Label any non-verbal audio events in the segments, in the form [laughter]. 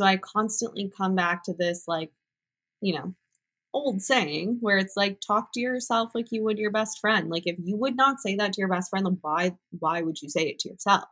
So I constantly come back to this, like, you know, old saying where it's like talk to yourself like you would your best friend. Like if you would not say that to your best friend, then why why would you say it to yourself?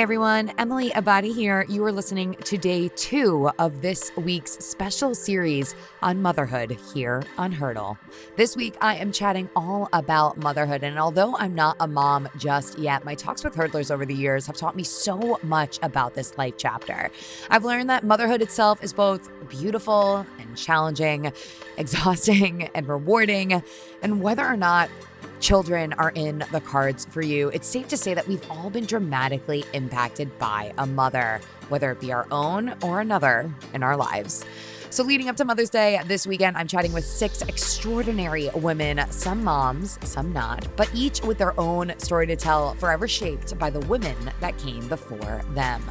Hey everyone, Emily Abadi here. You are listening to day two of this week's special series on motherhood here on Hurdle. This week, I am chatting all about motherhood. And although I'm not a mom just yet, my talks with hurdlers over the years have taught me so much about this life chapter. I've learned that motherhood itself is both beautiful and challenging, [laughs] exhausting and rewarding, and whether or not children are in the cards for you, it's safe to say that we've all been dramatically impacted by a mother, whether it be our own or another in our lives. So, leading up to Mother's Day this weekend, I'm chatting with six extraordinary women, some moms, some not, but each with their own story to tell, forever shaped by the women that came before them.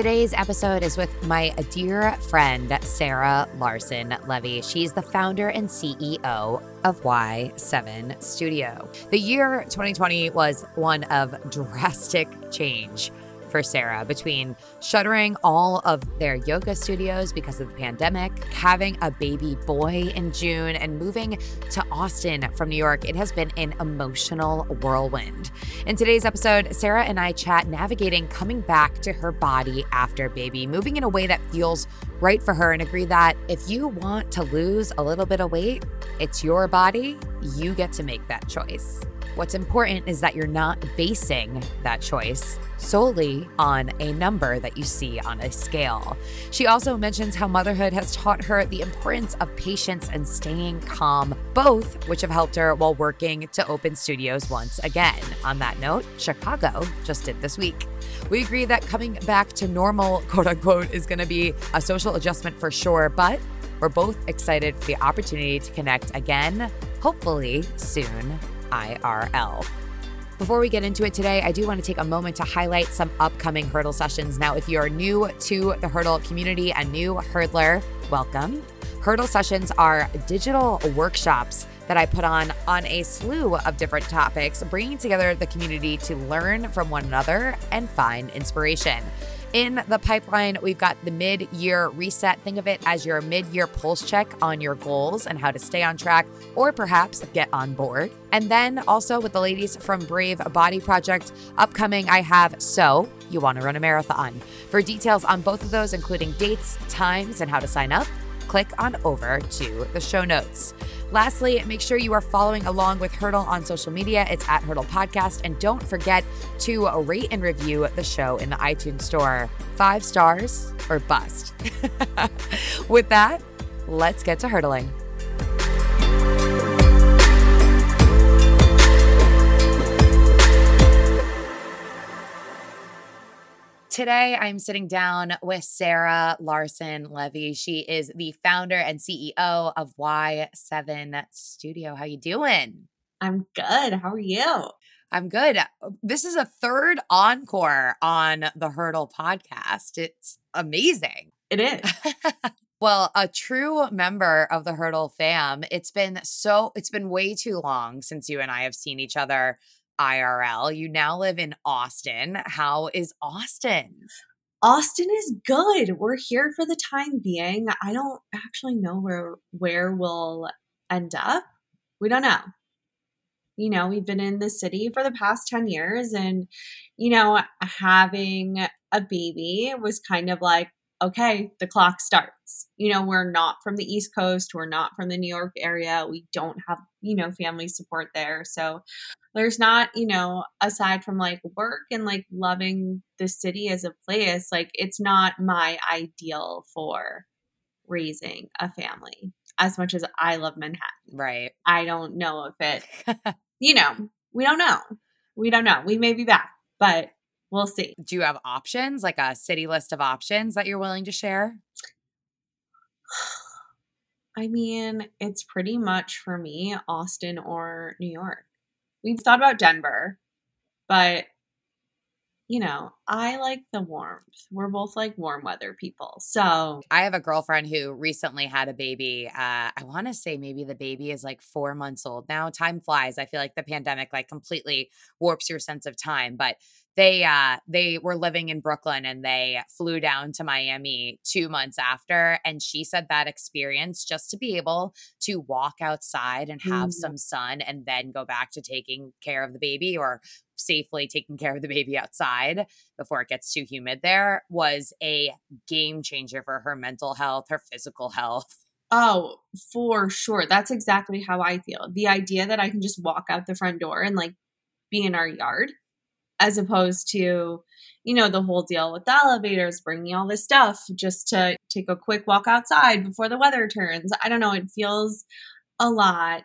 Today's episode is with my dear friend, Sarah Larson Levy. She's the founder and CEO of Y7 Studio. The year 2020 was one of drastic change for Sarah between shuttering all of their yoga studios because of the pandemic, having a baby boy in June, and moving to Austin from New York. It has been an emotional whirlwind. In today's episode, Sarah and I chat navigating coming back to her body after baby, moving in a way that feels right for her, and agree that if you want to lose a little bit of weight, it's your body. You get to make that choice. What's important is that you're not basing that choice solely on a number that you see on a scale. She also mentions how motherhood has taught her the importance of patience and staying calm, both which have helped her while working to open studios once again. On that note, Chicago just did this week. We agree that coming back to normal, quote unquote, is going to be a social adjustment for sure, but we're both excited for the opportunity to connect again, hopefully soon IRL. Before we get into it today, I do want to take a moment to highlight some upcoming hurdle sessions. Now, if you are new to the hurdle community, a new hurdler, welcome. Hurdle sessions are digital workshops that I put on on a slew of different topics, bringing together the community to learn from one another and find inspiration. In the pipeline, we've got the mid year reset. Think of it as your mid year pulse check on your goals and how to stay on track or perhaps get on board. And then also with the ladies from Brave Body Project, upcoming, I have So You Want to Run a Marathon. For details on both of those, including dates, times, and how to sign up, click on over to the show notes. Lastly, make sure you are following along with Hurdle on social media. It's at Hurdle Podcast. And don't forget to rate and review the show in the iTunes Store. Five stars or bust. [laughs] with that, let's get to hurdling. Today, I'm sitting down with Sarah Larson Levy. She is the founder and CEO of Y7 Studio. How you doing? I'm good. How are you? I'm good. This is a third encore on the Hurdle podcast. It's amazing. It is. [laughs] well, a true member of the Hurdle fam. It's been so it's been way too long since you and I have seen each other IRL. You now live in Austin. How is Austin? Austin is good. We're here for the time being. I don't actually know where where we'll end up. We don't know. You know, we've been in the city for the past 10 years and you know, having a baby was kind of like okay, the clock starts. You know, we're not from the East Coast, we're not from the New York area. We don't have, you know, family support there. So there's not, you know, aside from like work and like loving the city as a place, like it's not my ideal for raising a family as much as I love Manhattan. Right. I don't know if it, [laughs] you know, we don't know. We don't know. We may be back, but we'll see. Do you have options, like a city list of options that you're willing to share? I mean, it's pretty much for me Austin or New York we've thought about Denver, but you know, I like the warmth. We're both like warm weather people. So I have a girlfriend who recently had a baby. Uh, I want to say maybe the baby is like four months old now. Time flies. I feel like the pandemic like completely warps your sense of time. But they uh they were living in Brooklyn and they flew down to Miami 2 months after and she said that experience just to be able to walk outside and have mm-hmm. some sun and then go back to taking care of the baby or safely taking care of the baby outside before it gets too humid there was a game changer for her mental health, her physical health. Oh, for sure. That's exactly how I feel. The idea that I can just walk out the front door and like be in our yard as opposed to, you know, the whole deal with the elevators, bringing all this stuff just to take a quick walk outside before the weather turns. I don't know. It feels a lot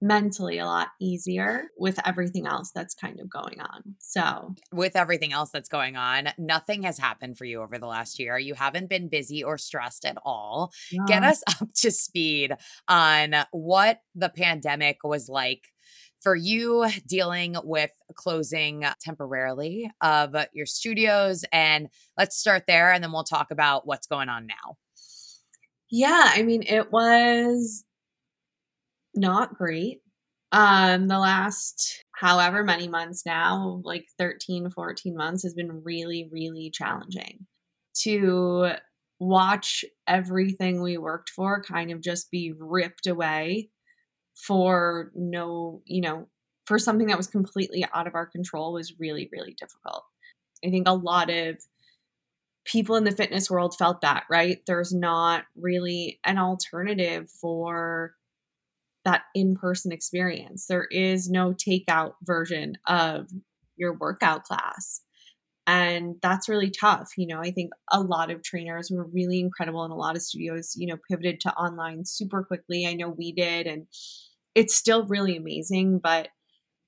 mentally a lot easier with everything else that's kind of going on. So, with everything else that's going on, nothing has happened for you over the last year. You haven't been busy or stressed at all. Yeah. Get us [laughs] up to speed on what the pandemic was like for you dealing with closing temporarily of your studios and let's start there and then we'll talk about what's going on now. Yeah, I mean it was not great. Um, the last however many months now, like 13, 14 months, has been really, really challenging to watch everything we worked for kind of just be ripped away for no, you know, for something that was completely out of our control was really, really difficult. I think a lot of people in the fitness world felt that, right? There's not really an alternative for that in person experience. There is no takeout version of your workout class. And that's really tough. You know, I think a lot of trainers were really incredible and a lot of studios, you know, pivoted to online super quickly. I know we did. And it's still really amazing. But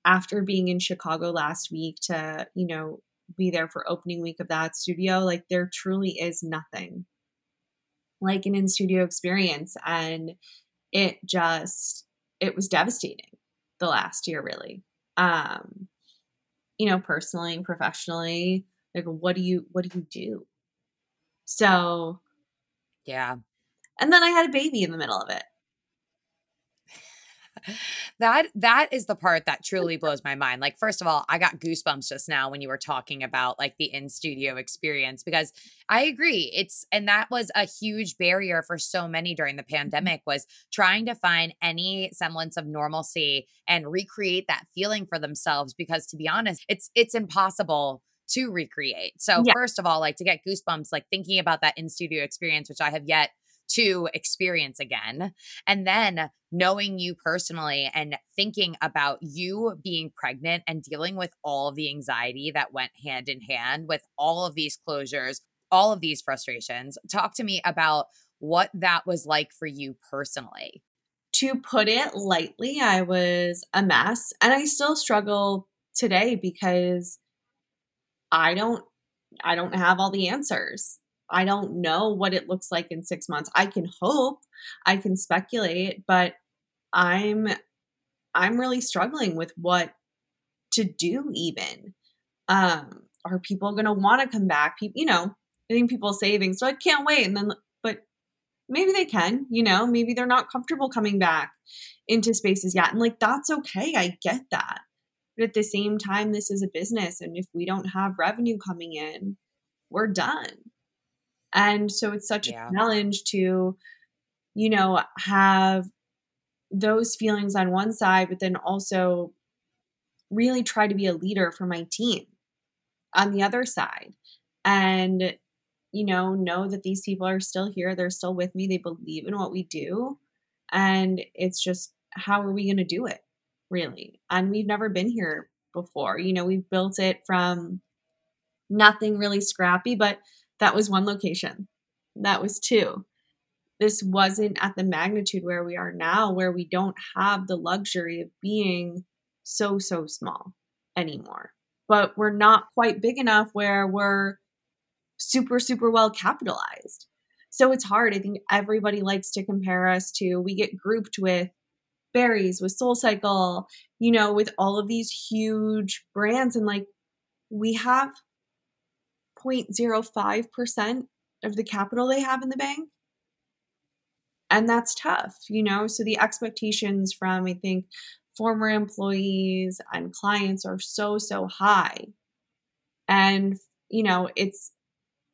after being in Chicago last week to, you know, be there for opening week of that studio, like there truly is nothing like an in studio experience. And it just it was devastating the last year really um you know personally and professionally like what do you what do you do so yeah and then i had a baby in the middle of it [laughs] that that is the part that [laughs] truly blows my mind. Like first of all, I got goosebumps just now when you were talking about like the in-studio experience because I agree. It's and that was a huge barrier for so many during the mm-hmm. pandemic was trying to find any semblance of normalcy and recreate that feeling for themselves because to be honest, it's it's impossible to recreate. So yeah. first of all, like to get goosebumps like thinking about that in-studio experience which I have yet to experience again. And then knowing you personally and thinking about you being pregnant and dealing with all the anxiety that went hand in hand with all of these closures, all of these frustrations. Talk to me about what that was like for you personally. To put it lightly, I was a mess and I still struggle today because I don't I don't have all the answers. I don't know what it looks like in six months. I can hope, I can speculate, but I'm I'm really struggling with what to do even. Um, are people gonna want to come back? People, you know, I think people saving, so I can't wait. And then but maybe they can, you know, maybe they're not comfortable coming back into spaces yet. And like that's okay. I get that. But at the same time, this is a business. And if we don't have revenue coming in, we're done. And so it's such yeah. a challenge to, you know, have those feelings on one side, but then also really try to be a leader for my team on the other side. And, you know, know that these people are still here. They're still with me. They believe in what we do. And it's just, how are we going to do it, really? And we've never been here before. You know, we've built it from nothing really scrappy, but that was one location. That was two. This wasn't at the magnitude where we are now, where we don't have the luxury of being so, so small anymore. But we're not quite big enough where we're super, super well capitalized. So it's hard. I think everybody likes to compare us to, we get grouped with Barry's, with Soul Cycle, you know, with all of these huge brands. And like, we have 0.05% of the capital they have in the bank. And that's tough, you know? So the expectations from, I think, former employees and clients are so, so high. And, you know, it's,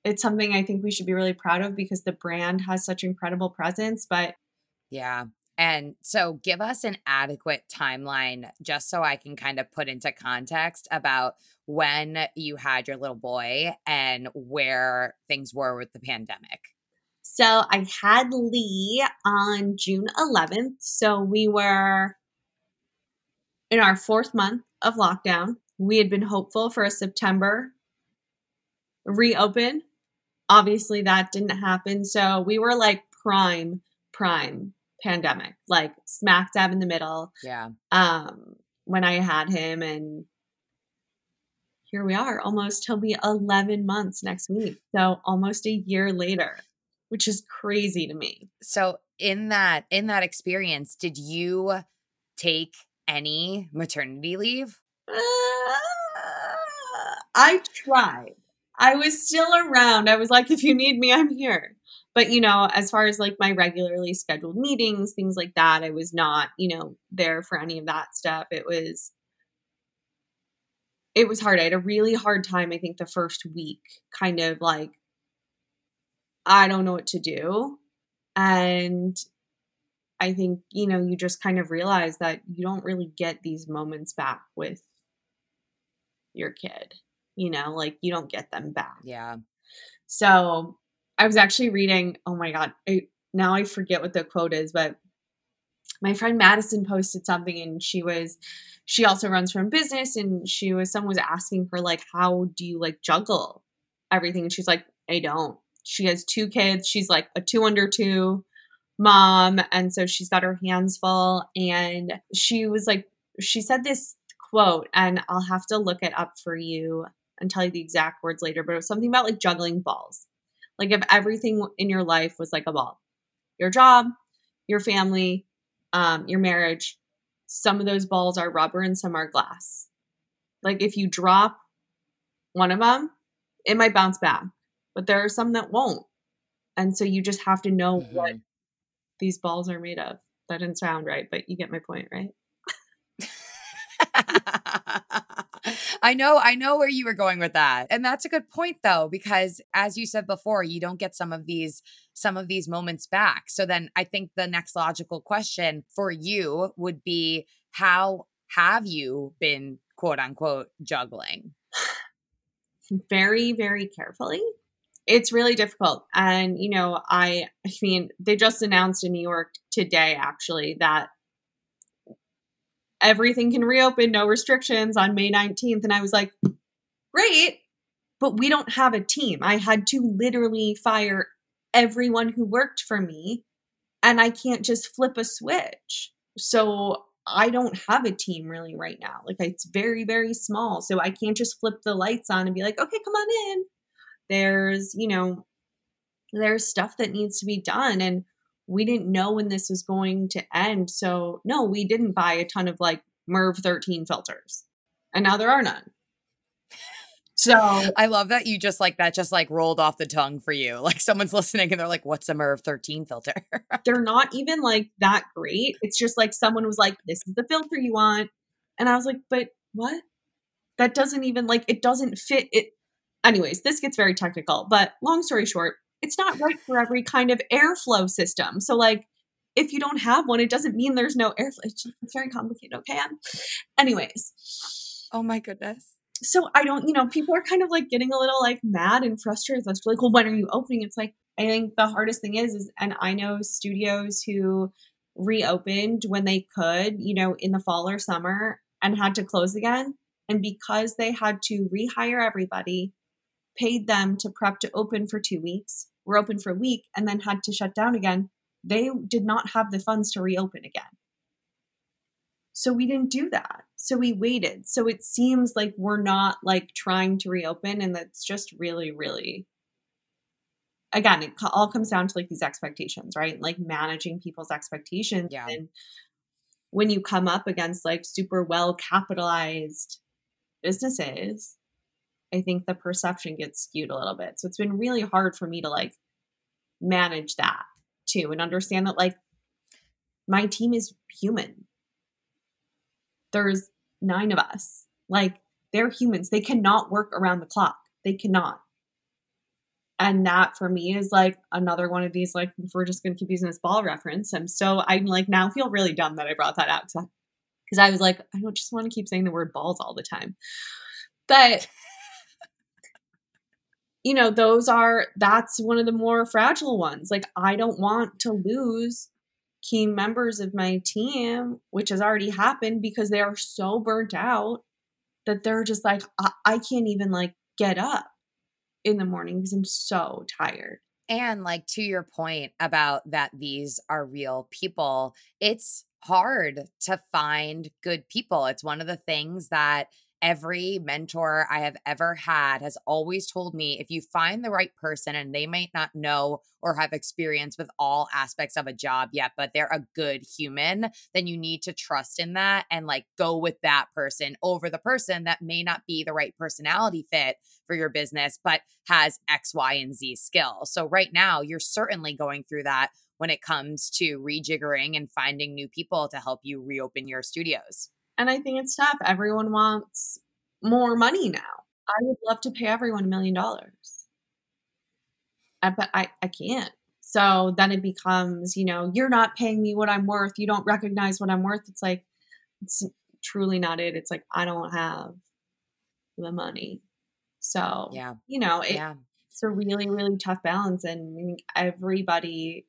it's something I think we should be really proud of because the brand has such incredible presence. But yeah, and so give us an adequate timeline just so I can kind of put into context about when you had your little boy and where things were with the pandemic. So I had Lee on June 11th. So we were in our fourth month of lockdown. We had been hopeful for a September reopen. Obviously, that didn't happen. So we were like prime, prime pandemic, like smack dab in the middle. Yeah. Um, when I had him, and here we are, almost he'll be 11 months next week. So almost a year later, which is crazy to me. So in that in that experience, did you take any maternity leave? Uh, I tried. I was still around. I was like, if you need me, I'm here but you know as far as like my regularly scheduled meetings things like that i was not you know there for any of that stuff. It was it was hard. I had a really hard time i think the first week kind of like i don't know what to do. And i think you know you just kind of realize that you don't really get these moments back with your kid you know like you don't get them back. Yeah. So I was actually reading, oh my God, I, now I forget what the quote is, but my friend Madison posted something and she was, she also runs her own business and she was, someone was asking her, like, how do you like juggle everything? And she's like, I don't. She has two kids. She's like a two under two mom. And so she's got her hands full. And she was like, she said this quote, and I'll have to look it up for you and tell you the exact words later, but it was something about like juggling balls. Like if everything in your life was like a ball, your job, your family, um, your marriage, some of those balls are rubber and some are glass. Like if you drop one of them, it might bounce back, but there are some that won't. And so you just have to know mm-hmm. what these balls are made of. That didn't sound right, but you get my point, right? [laughs] I know, I know where you were going with that. And that's a good point though, because as you said before, you don't get some of these some of these moments back. So then I think the next logical question for you would be how have you been quote unquote juggling? Very, very carefully. It's really difficult. And, you know, I, I mean, they just announced in New York today, actually, that everything can reopen, no restrictions on May 19th. And I was like, great, but we don't have a team. I had to literally fire everyone who worked for me, and I can't just flip a switch. So I don't have a team really right now. Like it's very, very small. So I can't just flip the lights on and be like, okay, come on in. There's, you know, there's stuff that needs to be done. And we didn't know when this was going to end. So, no, we didn't buy a ton of like MERV 13 filters. And now there are none. So I love that you just like that just like rolled off the tongue for you. Like someone's [laughs] listening and they're like, what's a MERV 13 filter? [laughs] they're not even like that great. It's just like someone was like, this is the filter you want. And I was like, but what? That doesn't even like it doesn't fit it. Anyways, this gets very technical, but long story short, it's not right for every kind of airflow system. So like if you don't have one, it doesn't mean there's no airflow. It's, just, it's very complicated. Okay. Anyways. Oh my goodness. So I don't, you know, people are kind of like getting a little like mad and frustrated. That's like, well, when are you opening? It's like I think the hardest thing is, is and I know studios who reopened when they could, you know, in the fall or summer and had to close again. And because they had to rehire everybody, paid them to prep to open for two weeks, were open for a week, and then had to shut down again, they did not have the funds to reopen again. So we didn't do that. So we waited. So it seems like we're not like trying to reopen, and that's just really, really again, it all comes down to like these expectations, right? Like managing people's expectations. Yeah. And when you come up against like super well capitalized businesses, I think the perception gets skewed a little bit. So it's been really hard for me to like manage that too and understand that like my team is human. There's nine of us. Like they're humans. They cannot work around the clock. They cannot. And that for me is like another one of these, like, if we're just going to keep using this ball reference. I'm so, I'm like, now feel really dumb that I brought that out because I was like, I don't just want to keep saying the word balls all the time. But you know, those are that's one of the more fragile ones. Like I don't want to lose key members of my team, which has already happened because they are so burnt out that they're just like I, I can't even like get up in the morning because I'm so tired. And like to your point about that these are real people, it's hard to find good people. It's one of the things that every mentor I have ever had has always told me if you find the right person and they might not know or have experience with all aspects of a job yet, but they're a good human, then you need to trust in that and like go with that person over the person that may not be the right personality fit for your business, but has X, Y, and Z skills. So right now, you're certainly going through that when it comes to rejiggering and finding new people to help you reopen your studios. And I think it's tough. Everyone wants more money now. I would love to pay everyone a million dollars. But I, I can't. So then it becomes, you know, you're not paying me what I'm worth. You don't recognize what I'm worth. It's like, it's truly not it. It's like, I don't have the money. So, yeah. you know, it, yeah. it's a really, really tough balance. And everybody,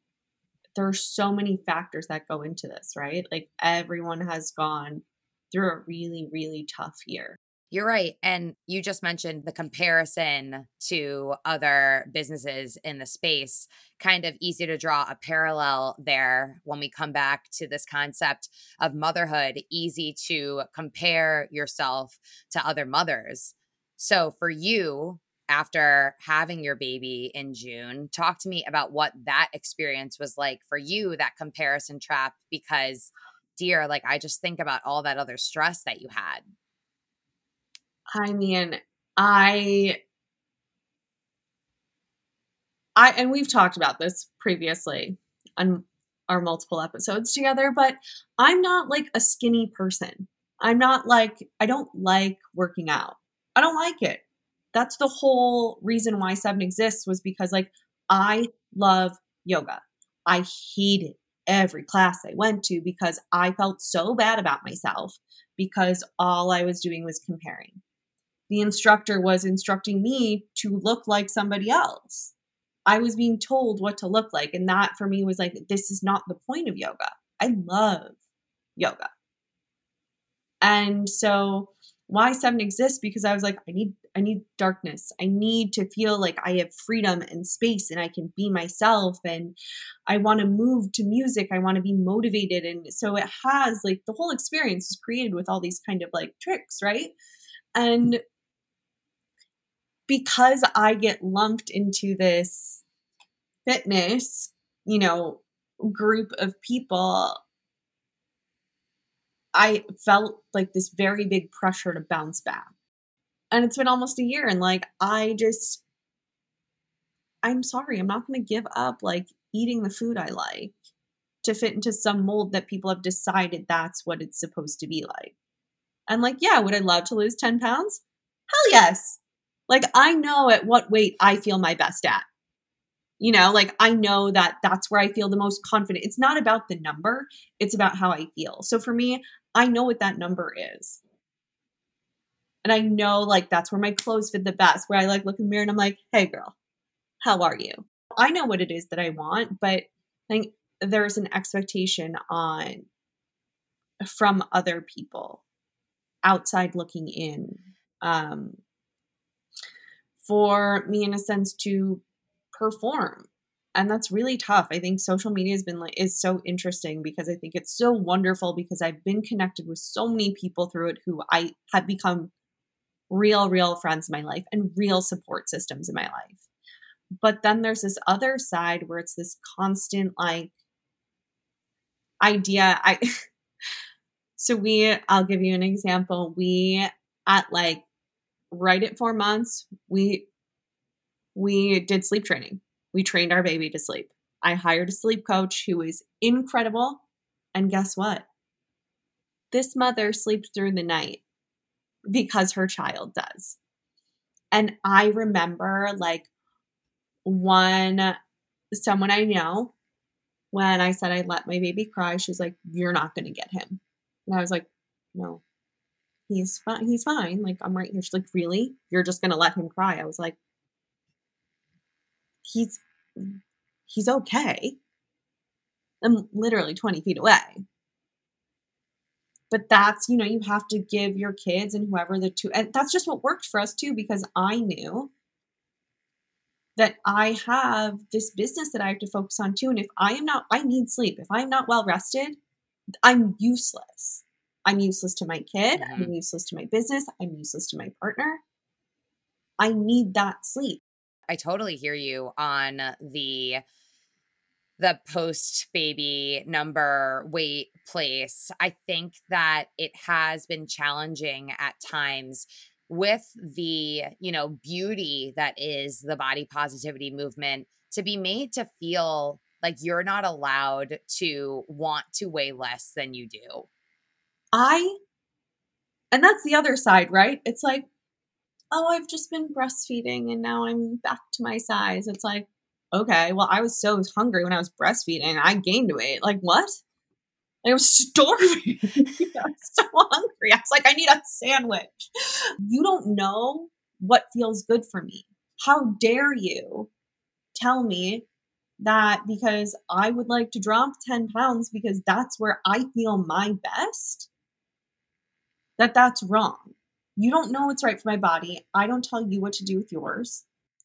there are so many factors that go into this, right? Like everyone has gone through a really, really tough year. You're right. And you just mentioned the comparison to other businesses in the space. Kind of easy to draw a parallel there when we come back to this concept of motherhood. Easy to compare yourself to other mothers. So for you, after having your baby in June, talk to me about what that experience was like for you, that comparison trap, because dear, like I just think about all that other stress that you had. I mean, I I and we've talked about this previously on our multiple episodes together, but I'm not like a skinny person. I'm not like I don't like working out. I don't like it. That's the whole reason Y7 exists was because like I love yoga. I hated every class I went to because I felt so bad about myself because all I was doing was comparing. The instructor was instructing me to look like somebody else. I was being told what to look like. And that for me was like, this is not the point of yoga. I love yoga. And so Y7 exists because I was like, I need I need darkness. I need to feel like I have freedom and space and I can be myself and I want to move to music. I want to be motivated. And so it has like the whole experience is created with all these kind of like tricks, right? And because I get lumped into this fitness, you know, group of people, I felt like this very big pressure to bounce back. And it's been almost a year, and like, I just, I'm sorry, I'm not going to give up like eating the food I like to fit into some mold that people have decided that's what it's supposed to be like. And like, yeah, would I love to lose 10 pounds? Hell yes. Like, I know at what weight I feel my best at. You know, like I know that that's where I feel the most confident. It's not about the number, it's about how I feel. So for me, I know what that number is. And I know like that's where my clothes fit the best, where I like look in the mirror and I'm like, hey girl, how are you? I know what it is that I want, but I think there's an expectation on from other people outside looking in um, for me in a sense to perform and that's really tough. I think social media has been like is so interesting because i think it's so wonderful because i've been connected with so many people through it who i have become real real friends in my life and real support systems in my life. But then there's this other side where it's this constant like idea. I [laughs] so we i'll give you an example. We at like right at four months, we we did sleep training. We trained our baby to sleep. I hired a sleep coach who was incredible. And guess what? This mother sleeps through the night because her child does. And I remember like one someone I know when I said I let my baby cry, she's like, You're not gonna get him. And I was like, No, he's fine. He's fine. Like, I'm right here. She's like, Really? You're just gonna let him cry? I was like, He's he's okay. I'm literally 20 feet away. But that's, you know, you have to give your kids and whoever the two, and that's just what worked for us too, because I knew that I have this business that I have to focus on too. And if I am not, I need sleep. If I'm not well rested, I'm useless. I'm useless to my kid. Mm-hmm. I'm useless to my business. I'm useless to my partner. I need that sleep. I totally hear you on the the post baby number weight place. I think that it has been challenging at times with the, you know, beauty that is the body positivity movement to be made to feel like you're not allowed to want to weigh less than you do. I and that's the other side, right? It's like, oh, I've just been breastfeeding and now I'm back to my size. It's like, okay, well, I was so hungry when I was breastfeeding. I gained weight. Like, what? I was [laughs] starving. I was so hungry. I was like, I need a sandwich. You don't know what feels good for me. How dare you tell me that because I would like to drop 10 pounds because that's where I feel my best, that that's wrong. You don't know what's right for my body. I don't tell you what to do with yours.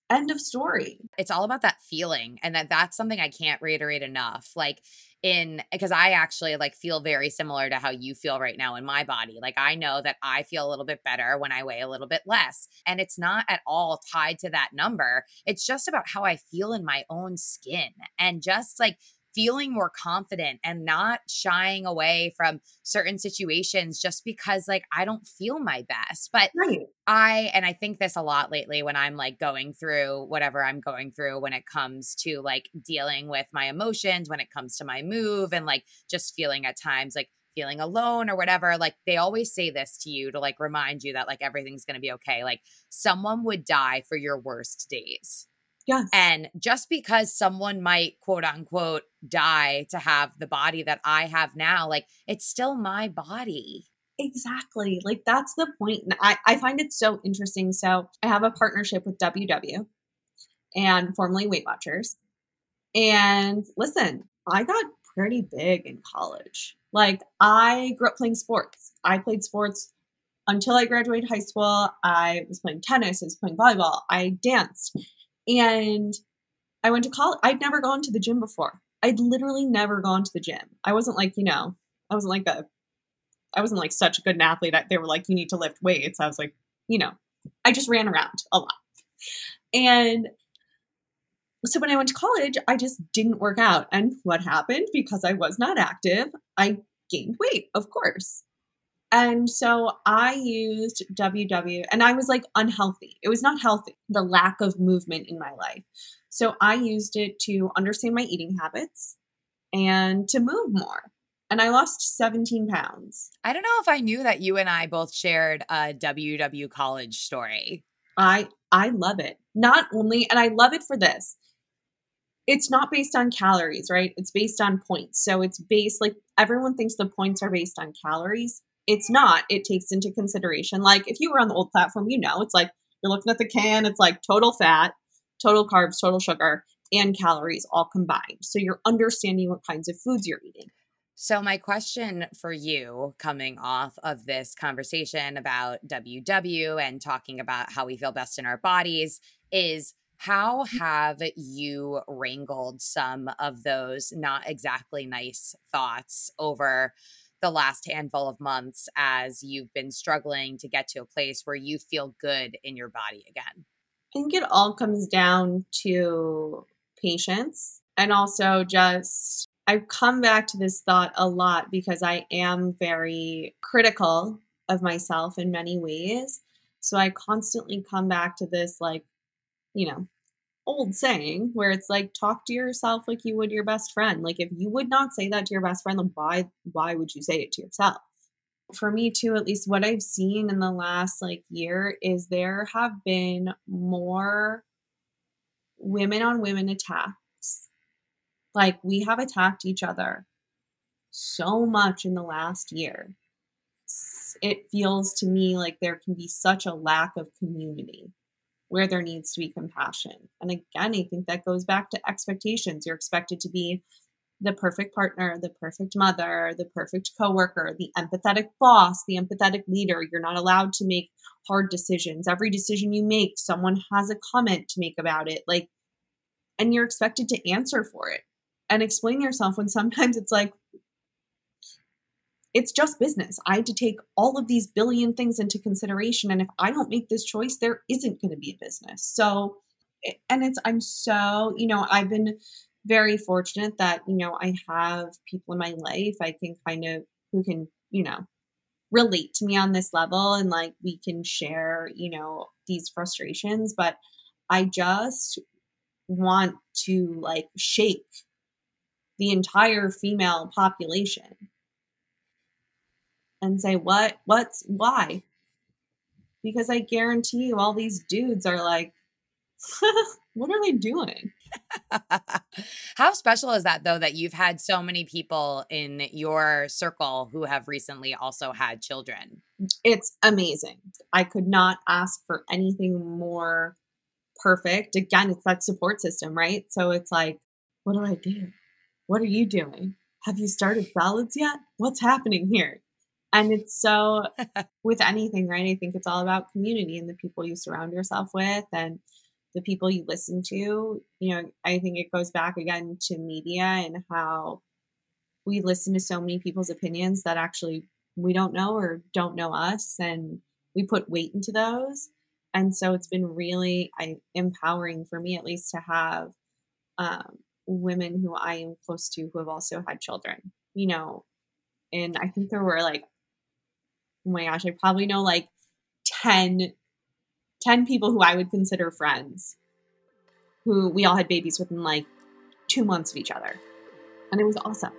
End of story. It's all about that feeling and that that's something I can't reiterate enough. Like in because I actually like feel very similar to how you feel right now in my body. Like I know that I feel a little bit better when I weigh a little bit less. And it's not at all tied to that number. It's just about how I feel in my own skin and just like feeling more confident and not shying away from certain situations just because like I don't feel my best. But right. I and I think this a lot lately when I'm like going through whatever I'm going through when it comes to like dealing with my emotions, when it comes to my move and like just feeling at times like feeling alone or whatever like they always say this to you to like remind you that like everything's going to be okay like someone would die for your worst days Yes. And just because someone might quote unquote die to have the body that I have now, like it's still my body. Exactly. Like that's the point. And I, I find it so interesting. So I have a partnership with WW and formerly Weight Watchers. And listen, I got pretty big in college. Like I grew up playing sports. I played sports until I graduated high school. I was playing tennis, I was playing volleyball, I danced. And I went to college. I'd never gone to the gym before. I'd literally never gone to the gym. I wasn't like, you know, I wasn't like a, I wasn't like such a good athlete. They were like, you need to lift weights. I was like, you know, I just ran around a lot. And so when I went to college, I just didn't work out. And what happened? Because I was not active, I gained weight, of course. And so I used WW and I was like unhealthy. It was not healthy, the lack of movement in my life. So I used it to understand my eating habits and to move more. And I lost 17 pounds. I don't know if I knew that you and I both shared a WW college story. I I love it. Not only and I love it for this. It's not based on calories, right? It's based on points. So it's based like everyone thinks the points are based on calories it's not. It takes into consideration, like if you were on the old platform, you know, it's like you're looking at the can, it's like total fat, total carbs, total sugar, and calories all combined. So you're understanding what kinds of foods you're eating. So, my question for you coming off of this conversation about WW and talking about how we feel best in our bodies is how have you wrangled some of those not exactly nice thoughts over the last handful of months as you've been struggling to get to a place where you feel good in your body again? I think it all comes down to patience and also just I've come back to this thought a lot because I am very critical of myself in many ways. So I constantly come back to this, like, you know, old saying where it's like talk to yourself like you would your best friend. Like if you would not say that to your best friend, then why why would you say it to yourself? For me too, at least what I've seen in the last like year is there have been more women on women attacks. Like we have attacked each other so much in the last year. It feels to me like there can be such a lack of community where there needs to be compassion. And again, I think that goes back to expectations. You're expected to be the perfect partner, the perfect mother, the perfect coworker, the empathetic boss, the empathetic leader. You're not allowed to make hard decisions. Every decision you make, someone has a comment to make about it. Like, and you're expected to answer for it and explain yourself when sometimes it's like, it's just business. I had to take all of these billion things into consideration. And if I don't make this choice, there isn't going to be a business. So, and it's, I'm so, you know, I've been very fortunate that, you know, I have people in my life I can kind of, who can, you know, relate to me on this level and like we can share, you know, these frustrations. But I just want to like shake the entire female population and say what what's why? Because i guarantee you all these dudes are like [laughs] what are they doing? [laughs] How special is that though that you've had so many people in your circle who have recently also had children? It's amazing. I could not ask for anything more perfect. Again it's that support system right? So it's like what do i do? What are you doing? Have you started salads yet? What's happening here and it's so [laughs] with anything, right? I think it's all about community and the people you surround yourself with and the people you listen to. You know, I think it goes back again to media and how we listen to so many people's opinions that actually we don't know or don't know us and we put weight into those. And so it's been really I, empowering for me, at least, to have um, women who I am close to who have also had children, you know. And I think there were like oh my gosh, I probably know like 10, 10 people who I would consider friends who we all had babies within like two months of each other. And it was awesome.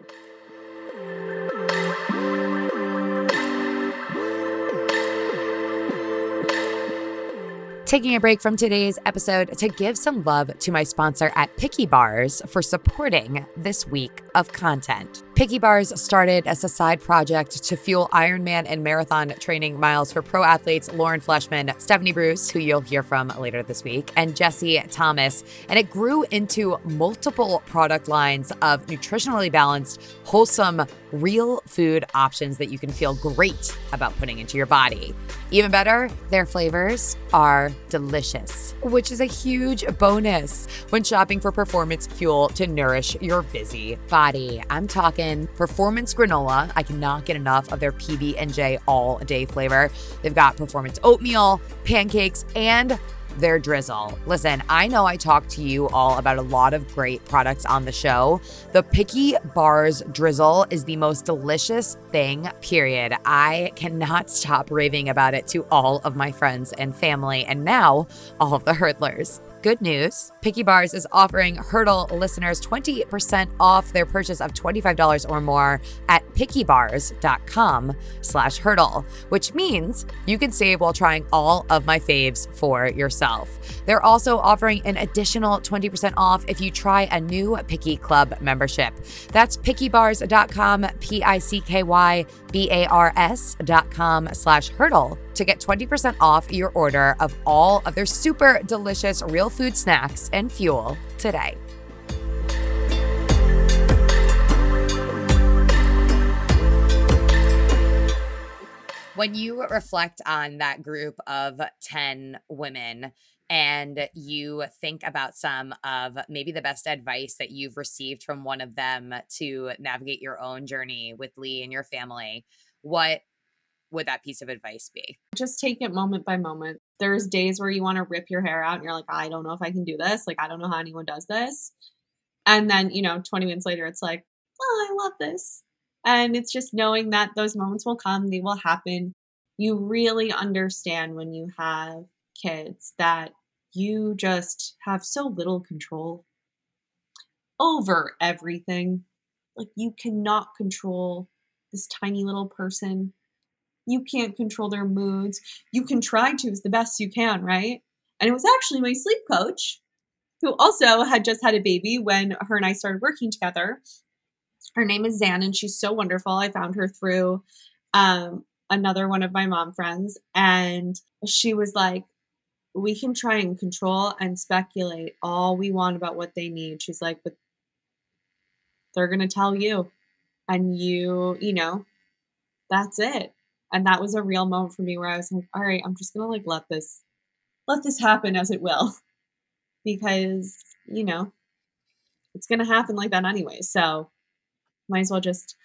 Taking a break from today's episode to give some love to my sponsor at Picky Bars for supporting this week of content. Picky Bars started as a side project to fuel Ironman and marathon training miles for pro athletes Lauren Fleshman, Stephanie Bruce, who you'll hear from later this week, and Jesse Thomas. And it grew into multiple product lines of nutritionally balanced, wholesome, real food options that you can feel great about putting into your body. Even better, their flavors are delicious, which is a huge bonus when shopping for performance fuel to nourish your busy body. I'm talking performance granola. I cannot get enough of their PB and J all day flavor. They've got performance oatmeal, pancakes, and their drizzle. Listen, I know I talked to you all about a lot of great products on the show. The Picky Bars drizzle is the most delicious thing, period. I cannot stop raving about it to all of my friends and family, and now all of the hurdlers. Good news Picky Bars is offering Hurdle listeners 20% off their purchase of $25 or more at pickybars.com slash hurdle, which means you can save while trying all of my faves for yourself. They're also offering an additional 20% off if you try a new Picky Club membership. That's pickybars.com, P I C K Y B A R S.com slash hurdle to get 20% off your order of all of their super delicious real food snacks and fuel today. When you reflect on that group of 10 women, and you think about some of maybe the best advice that you've received from one of them to navigate your own journey with Lee and your family, what would that piece of advice be? Just take it moment by moment. There's days where you want to rip your hair out and you're like, I don't know if I can do this. Like, I don't know how anyone does this. And then, you know, 20 minutes later, it's like, oh, I love this. And it's just knowing that those moments will come, they will happen. You really understand when you have kids that you just have so little control over everything. Like, you cannot control this tiny little person. You can't control their moods. You can try to as the best you can, right? And it was actually my sleep coach who also had just had a baby when her and I started working together. Her name is Zan, and she's so wonderful. I found her through um, another one of my mom friends, and she was like, We can try and control and speculate all we want about what they need. She's like, But they're going to tell you, and you, you know, that's it. And that was a real moment for me where I was like, All right, I'm just to like let this. Let this happen as it will because, you know, it's to happen like that anyway. So might as well just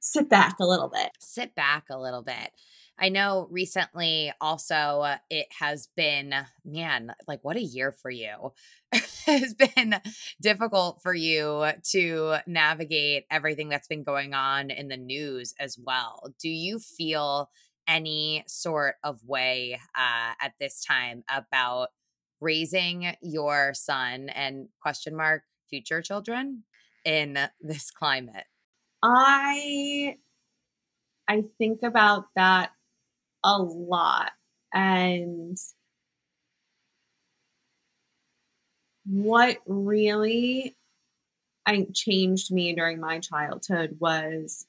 sit back a little bit. Sit back a little bit. I know recently also it has been, man, like what a year for you. [laughs] it has been difficult for you to navigate everything that's been going on in the news as well. Do you feel any sort of way uh, at this time about raising your son and question mark future children in this climate? I I think about that a lot and what really I changed me during my childhood was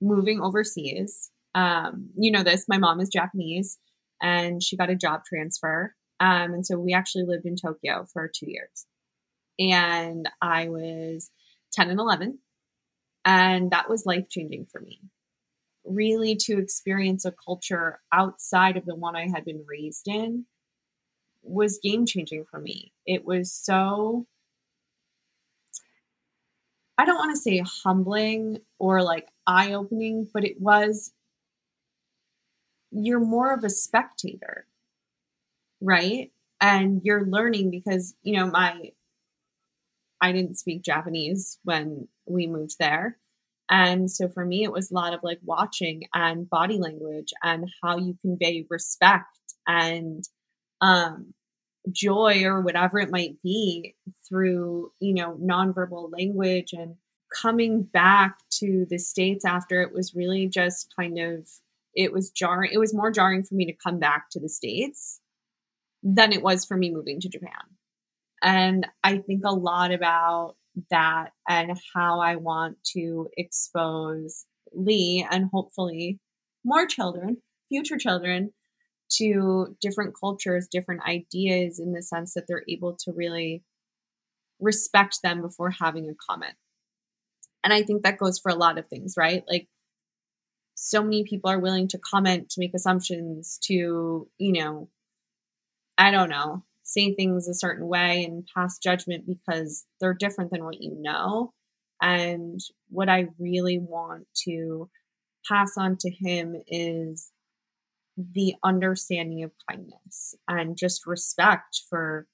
moving overseas. Um, you know this, my mom is Japanese and she got a job transfer um, and so we actually lived in Tokyo for two years. And I was 10 and 11. And that was life changing for me. Really, to experience a culture outside of the one I had been raised in was game changing for me. It was so, I don't want to say humbling or like eye opening, but it was, you're more of a spectator right? And you're learning because, you know, my I didn't speak Japanese when we moved there. And so for me, it was a lot of like watching and body language and how you convey respect and um, joy or whatever it might be through, you know, nonverbal language and coming back to the States after it was really just kind of, it was jarring. It was more jarring for me to come back to the States than it was for me moving to Japan. And I think a lot about that and how I want to expose Lee and hopefully more children, future children, to different cultures, different ideas in the sense that they're able to really respect them before having a comment. And I think that goes for a lot of things, right? Like so many people are willing to comment, to make assumptions, to, you know, I don't know, say things a certain way and pass judgment because they're different than what you know. And what I really want to pass on to him is the understanding of kindness and just respect for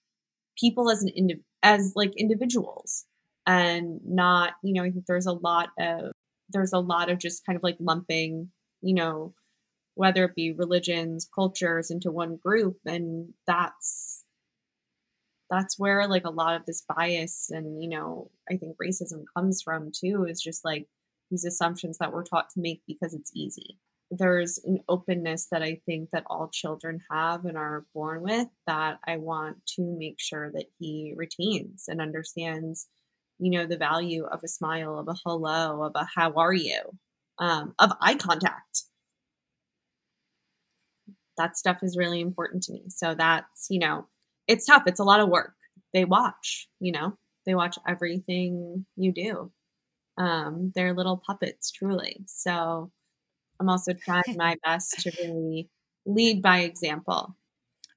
people as an indi- as like individuals and not you know i think there's a lot of there's a lot of just kind of like lumping you know whether it be religions, cultures into one group. And that's that's where like a lot of this bias and you know i think racism comes from too is just like these assumptions that we're taught to make because it's easy there's an openness that i think that all children have and are born with that i want to make sure that he retains and understands you know the value of a smile of a hello of a how are you um, of eye contact that stuff is really important to me. So that's, you know, it's tough. It's a lot of work. They watch, you know, they watch everything you do. Um, they're little puppets, truly. So I'm also trying [laughs] my best to really lead by example.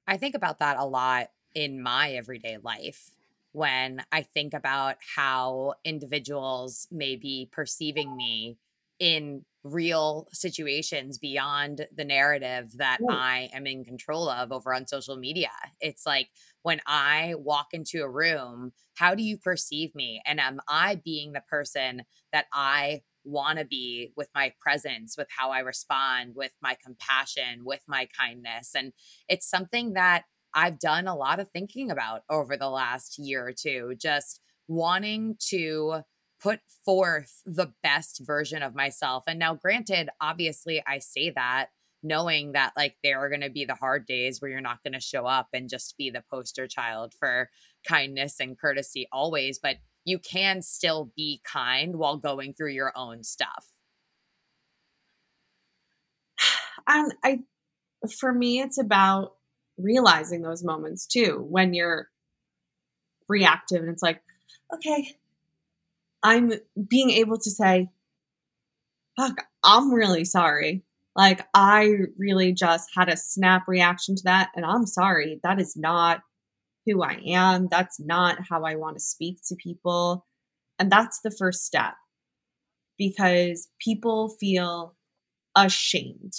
I think about that a lot in my everyday life when I think about how individuals may be perceiving me in real situations beyond the narrative that I am in control of over on social media. It's like when I walk into a room, how do you perceive me? And am I being the person that I want to be with my presence, with how I respond, with my compassion, with my kindness. And it's something that I've done a lot of thinking about over the last year or two, just wanting to put forth the best version of myself. And now, granted, obviously, I say that knowing that like there are going to be the hard days where you're not going to show up and just be the poster child for kindness and courtesy always, but you can still be kind while going through your own stuff. And I, for me, it's about realizing those moments too when you're reactive and it's like, okay, I'm being able to say, fuck, I'm really sorry. Like, I really just had a snap reaction to that, and I'm sorry. That is not who I am. That's not how I want to speak to people. And that's the first step because people feel ashamed.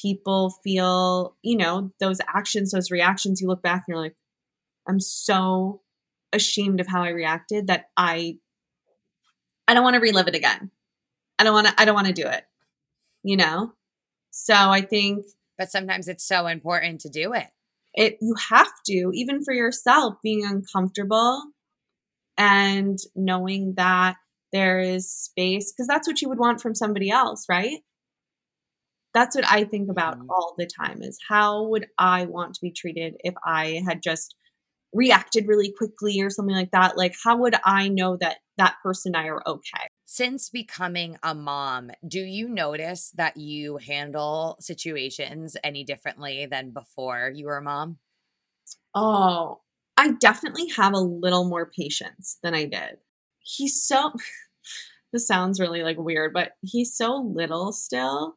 People feel, you know, those actions, those reactions, you look back and you're like, I'm so ashamed of how I reacted that I I don't want to relive it again. I don't want to I don't want to do it. You know? So I think but sometimes it's so important to do it. It you have to even for yourself being uncomfortable and knowing that there is space because that's what you would want from somebody else, right? That's what I think about mm-hmm. all the time is how would I want to be treated if I had just reacted really quickly or something like that? Like how would I know that that person and I are okay. Since becoming a mom, do you notice that you handle situations any differently than before you were a mom? Oh, I definitely have a little more patience than I did. He's so, [laughs] this sounds really like weird, but he's so little still.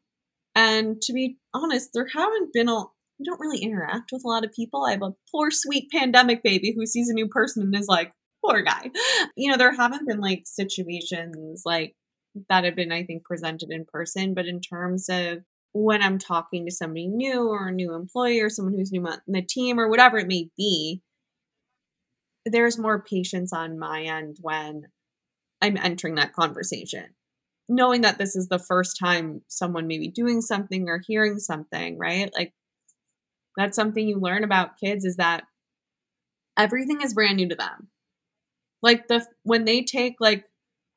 And to be honest, there haven't been a, we don't really interact with a lot of people. I have a poor, sweet pandemic baby who sees a new person and is like, poor guy. [laughs] You know, there haven't been like situations like that have been, I think, presented in person, but in terms of when I'm talking to somebody new or a new employee or someone who's new in the team or whatever it may be, there's more patience on my end when I'm entering that conversation. Knowing that this is the first time someone may be doing something or hearing something, right? Like that's something you learn about kids is that everything is brand new to them. Like the when they take like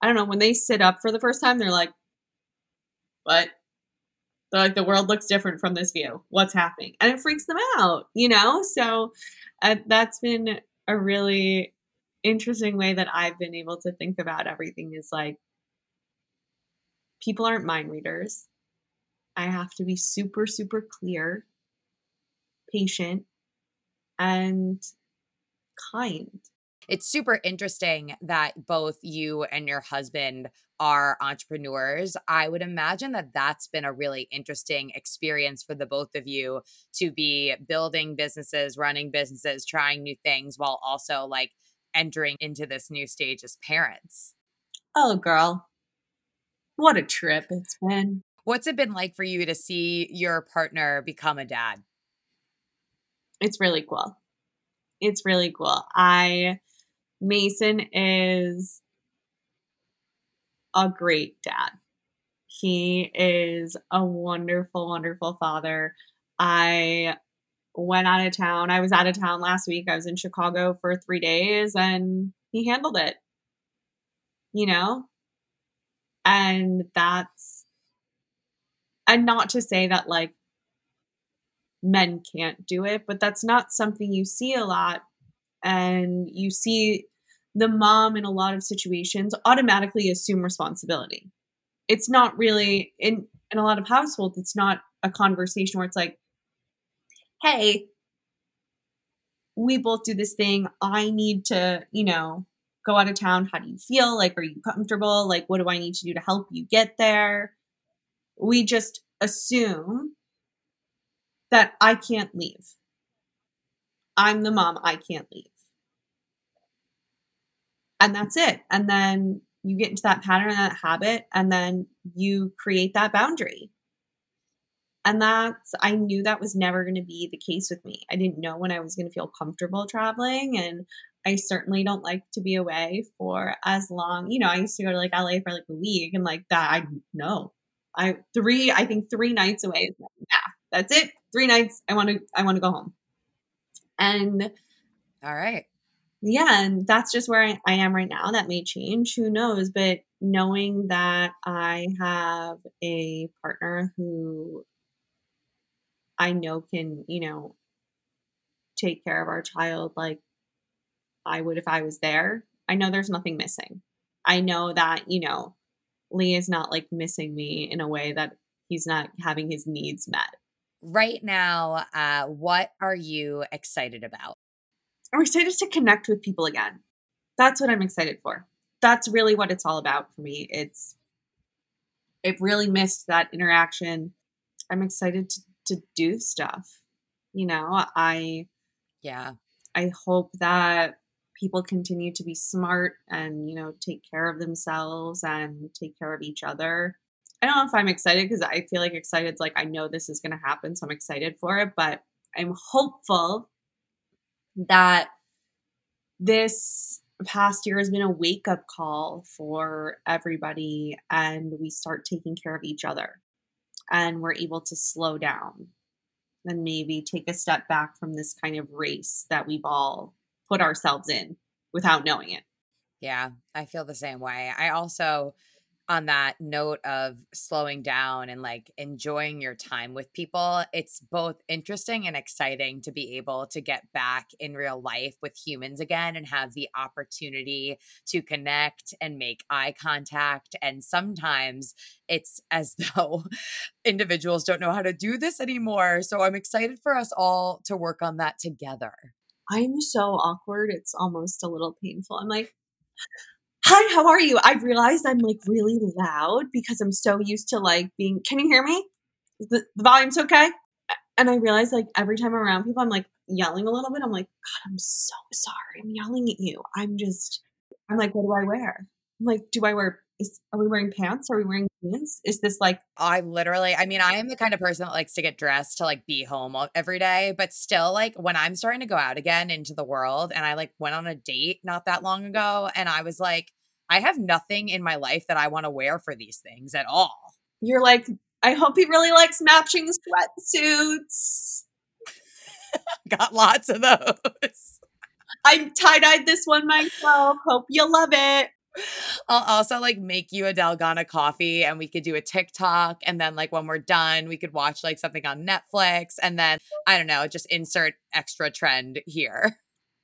I don't know, when they sit up for the first time, they're like, "What?" They're like, "The world looks different from this view. What's happening?" And it freaks them out, you know. So uh, that's been a really interesting way that I've been able to think about everything. Is like people aren't mind readers. I have to be super, super clear, patient, and kind it's super interesting that both you and your husband are entrepreneurs. I would imagine that that's been a really interesting experience for the both of you to be building businesses, running businesses, trying new things while also like entering into this new stage as parents. Oh, girl. What a trip it's been. What's it been like for you to see your partner become a dad? It's really cool. It's really cool. I Mason is a great dad. He is a wonderful, wonderful father. I went out of town. I was out of town last week. I was in Chicago for three days and he handled it, you know? And that's, and not to say that like men can't do it, but that's not something you see a lot. And you see the mom in a lot of situations automatically assume responsibility. It's not really in in a lot of households it's not a conversation where it's like hey we both do this thing. I need to you know go out of town. How do you feel? Like are you comfortable? Like what do i need to do to help you get there? We just assume that i can't leave i'm the mom i can't leave and that's it. And then you get into that pattern, that habit, and then you create that boundary. And that's, I knew that was never going to be the case with me. I didn't know when I was going to feel comfortable traveling. And I I certainly don't like to be away for as long. You know, I used to go to like LA for like a week and like that. I know I three, I think three nights away. Yeah, that's it. Three nights. I want to, I want to go home. And all right. Yeah. And that's just where I, I am right now. That may change. Who knows? But knowing that I have a partner who I know can, you know, take care of our child like I would if I was there. I know there's nothing missing. I know that, you know, Lee is not like missing me in a way that he's not having his needs met. Right now, uh, what are you excited about? I'm excited to connect with people again. That's what I'm excited for. That's really what it's all about for me. It's I've really missed that interaction. I'm excited to, to do stuff. You know, I yeah. I hope that people continue to be smart and you know take care of themselves and take care of each other. I don't know if i'm excited because i feel like excited like i know this is going to happen so i'm excited for it but i'm hopeful that this past year has been a wake up call for everybody and we start taking care of each other and we're able to slow down and maybe take a step back from this kind of race that we've all put ourselves in without knowing it. Yeah, I feel the same way. I also, on that note of slowing down and like enjoying your time with people, it's both interesting and exciting to be able to get back in real life with humans again and have the opportunity to connect and make eye contact. And sometimes it's as [laughs] though individuals don't know how to do this anymore. So I'm excited for us all to work on that together. I'm so awkward. It's almost a little painful. I'm like, hi, how are you? I realized I'm like really loud because I'm so used to like being, can you hear me? The, the volume's okay? And I realize like every time I'm around people, I'm like yelling a little bit. I'm like, God, I'm so sorry. I'm yelling at you. I'm just, I'm like, what do I wear? I'm like, do I wear is are we wearing pants? Are we wearing jeans? Is this like I literally I mean I am the kind of person that likes to get dressed to like be home every day, but still like when I'm starting to go out again into the world and I like went on a date not that long ago and I was like I have nothing in my life that I want to wear for these things at all. You're like I hope he really likes matching sweatsuits. [laughs] Got lots of those. I tie dyed this one myself. Hope you love it. I'll also like make you a Dalgona coffee and we could do a TikTok. And then, like, when we're done, we could watch like something on Netflix. And then, I don't know, just insert extra trend here.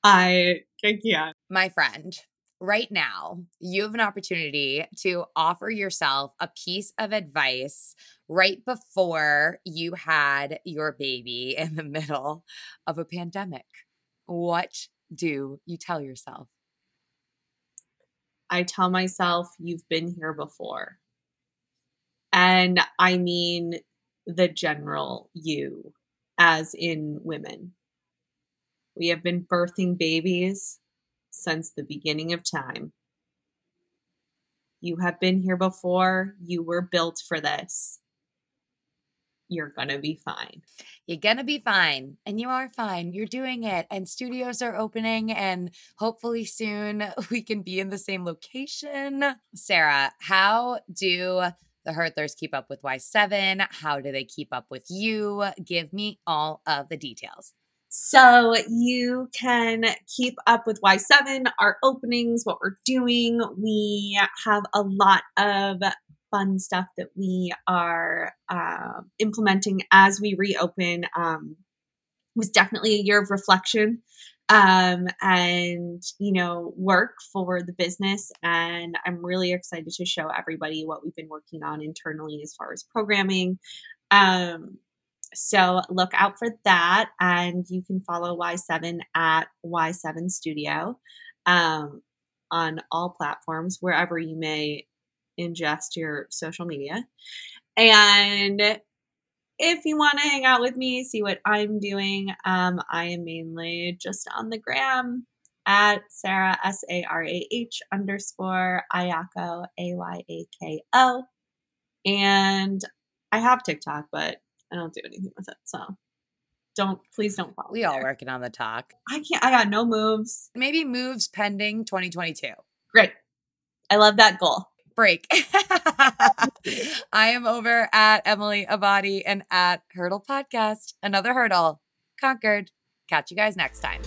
I, yeah. My friend, right now, you have an opportunity to offer yourself a piece of advice right before you had your baby in the middle of a pandemic. What do you tell yourself? I tell myself, you've been here before. And I mean the general you, as in women. We have been birthing babies since the beginning of time. You have been here before. You were built for this you're going to be fine. You're going to be fine. And you are fine. You're doing it. And studios are opening. And hopefully soon [laughs] we can be in the same location. Sarah, how do the Hurdlers keep up with Y7? How do they keep up with you? Give me all of the details. So you can keep up with Y7, our openings, what we're doing. We have a lot of fun stuff that we are uh, implementing as we reopen um, was definitely a year of reflection um, and you know work for the business and i'm really excited to show everybody what we've been working on internally as far as programming. Um, so look out for that and you can follow y7 at y7 studio um, on all platforms wherever you may ingest your social media. And if you want to hang out with me, see what I'm doing, um, I am mainly just on the gram at Sarah, S A R A H underscore Ayako, A Y A K O. And I have TikTok, but I don't do anything with it. So don't please don't follow. We all working on the talk. I can't. I got no moves. Maybe moves pending 2022. Great. I love that goal. Break. [laughs] I am over at Emily Abbate and at Hurdle Podcast. Another hurdle conquered. Catch you guys next time.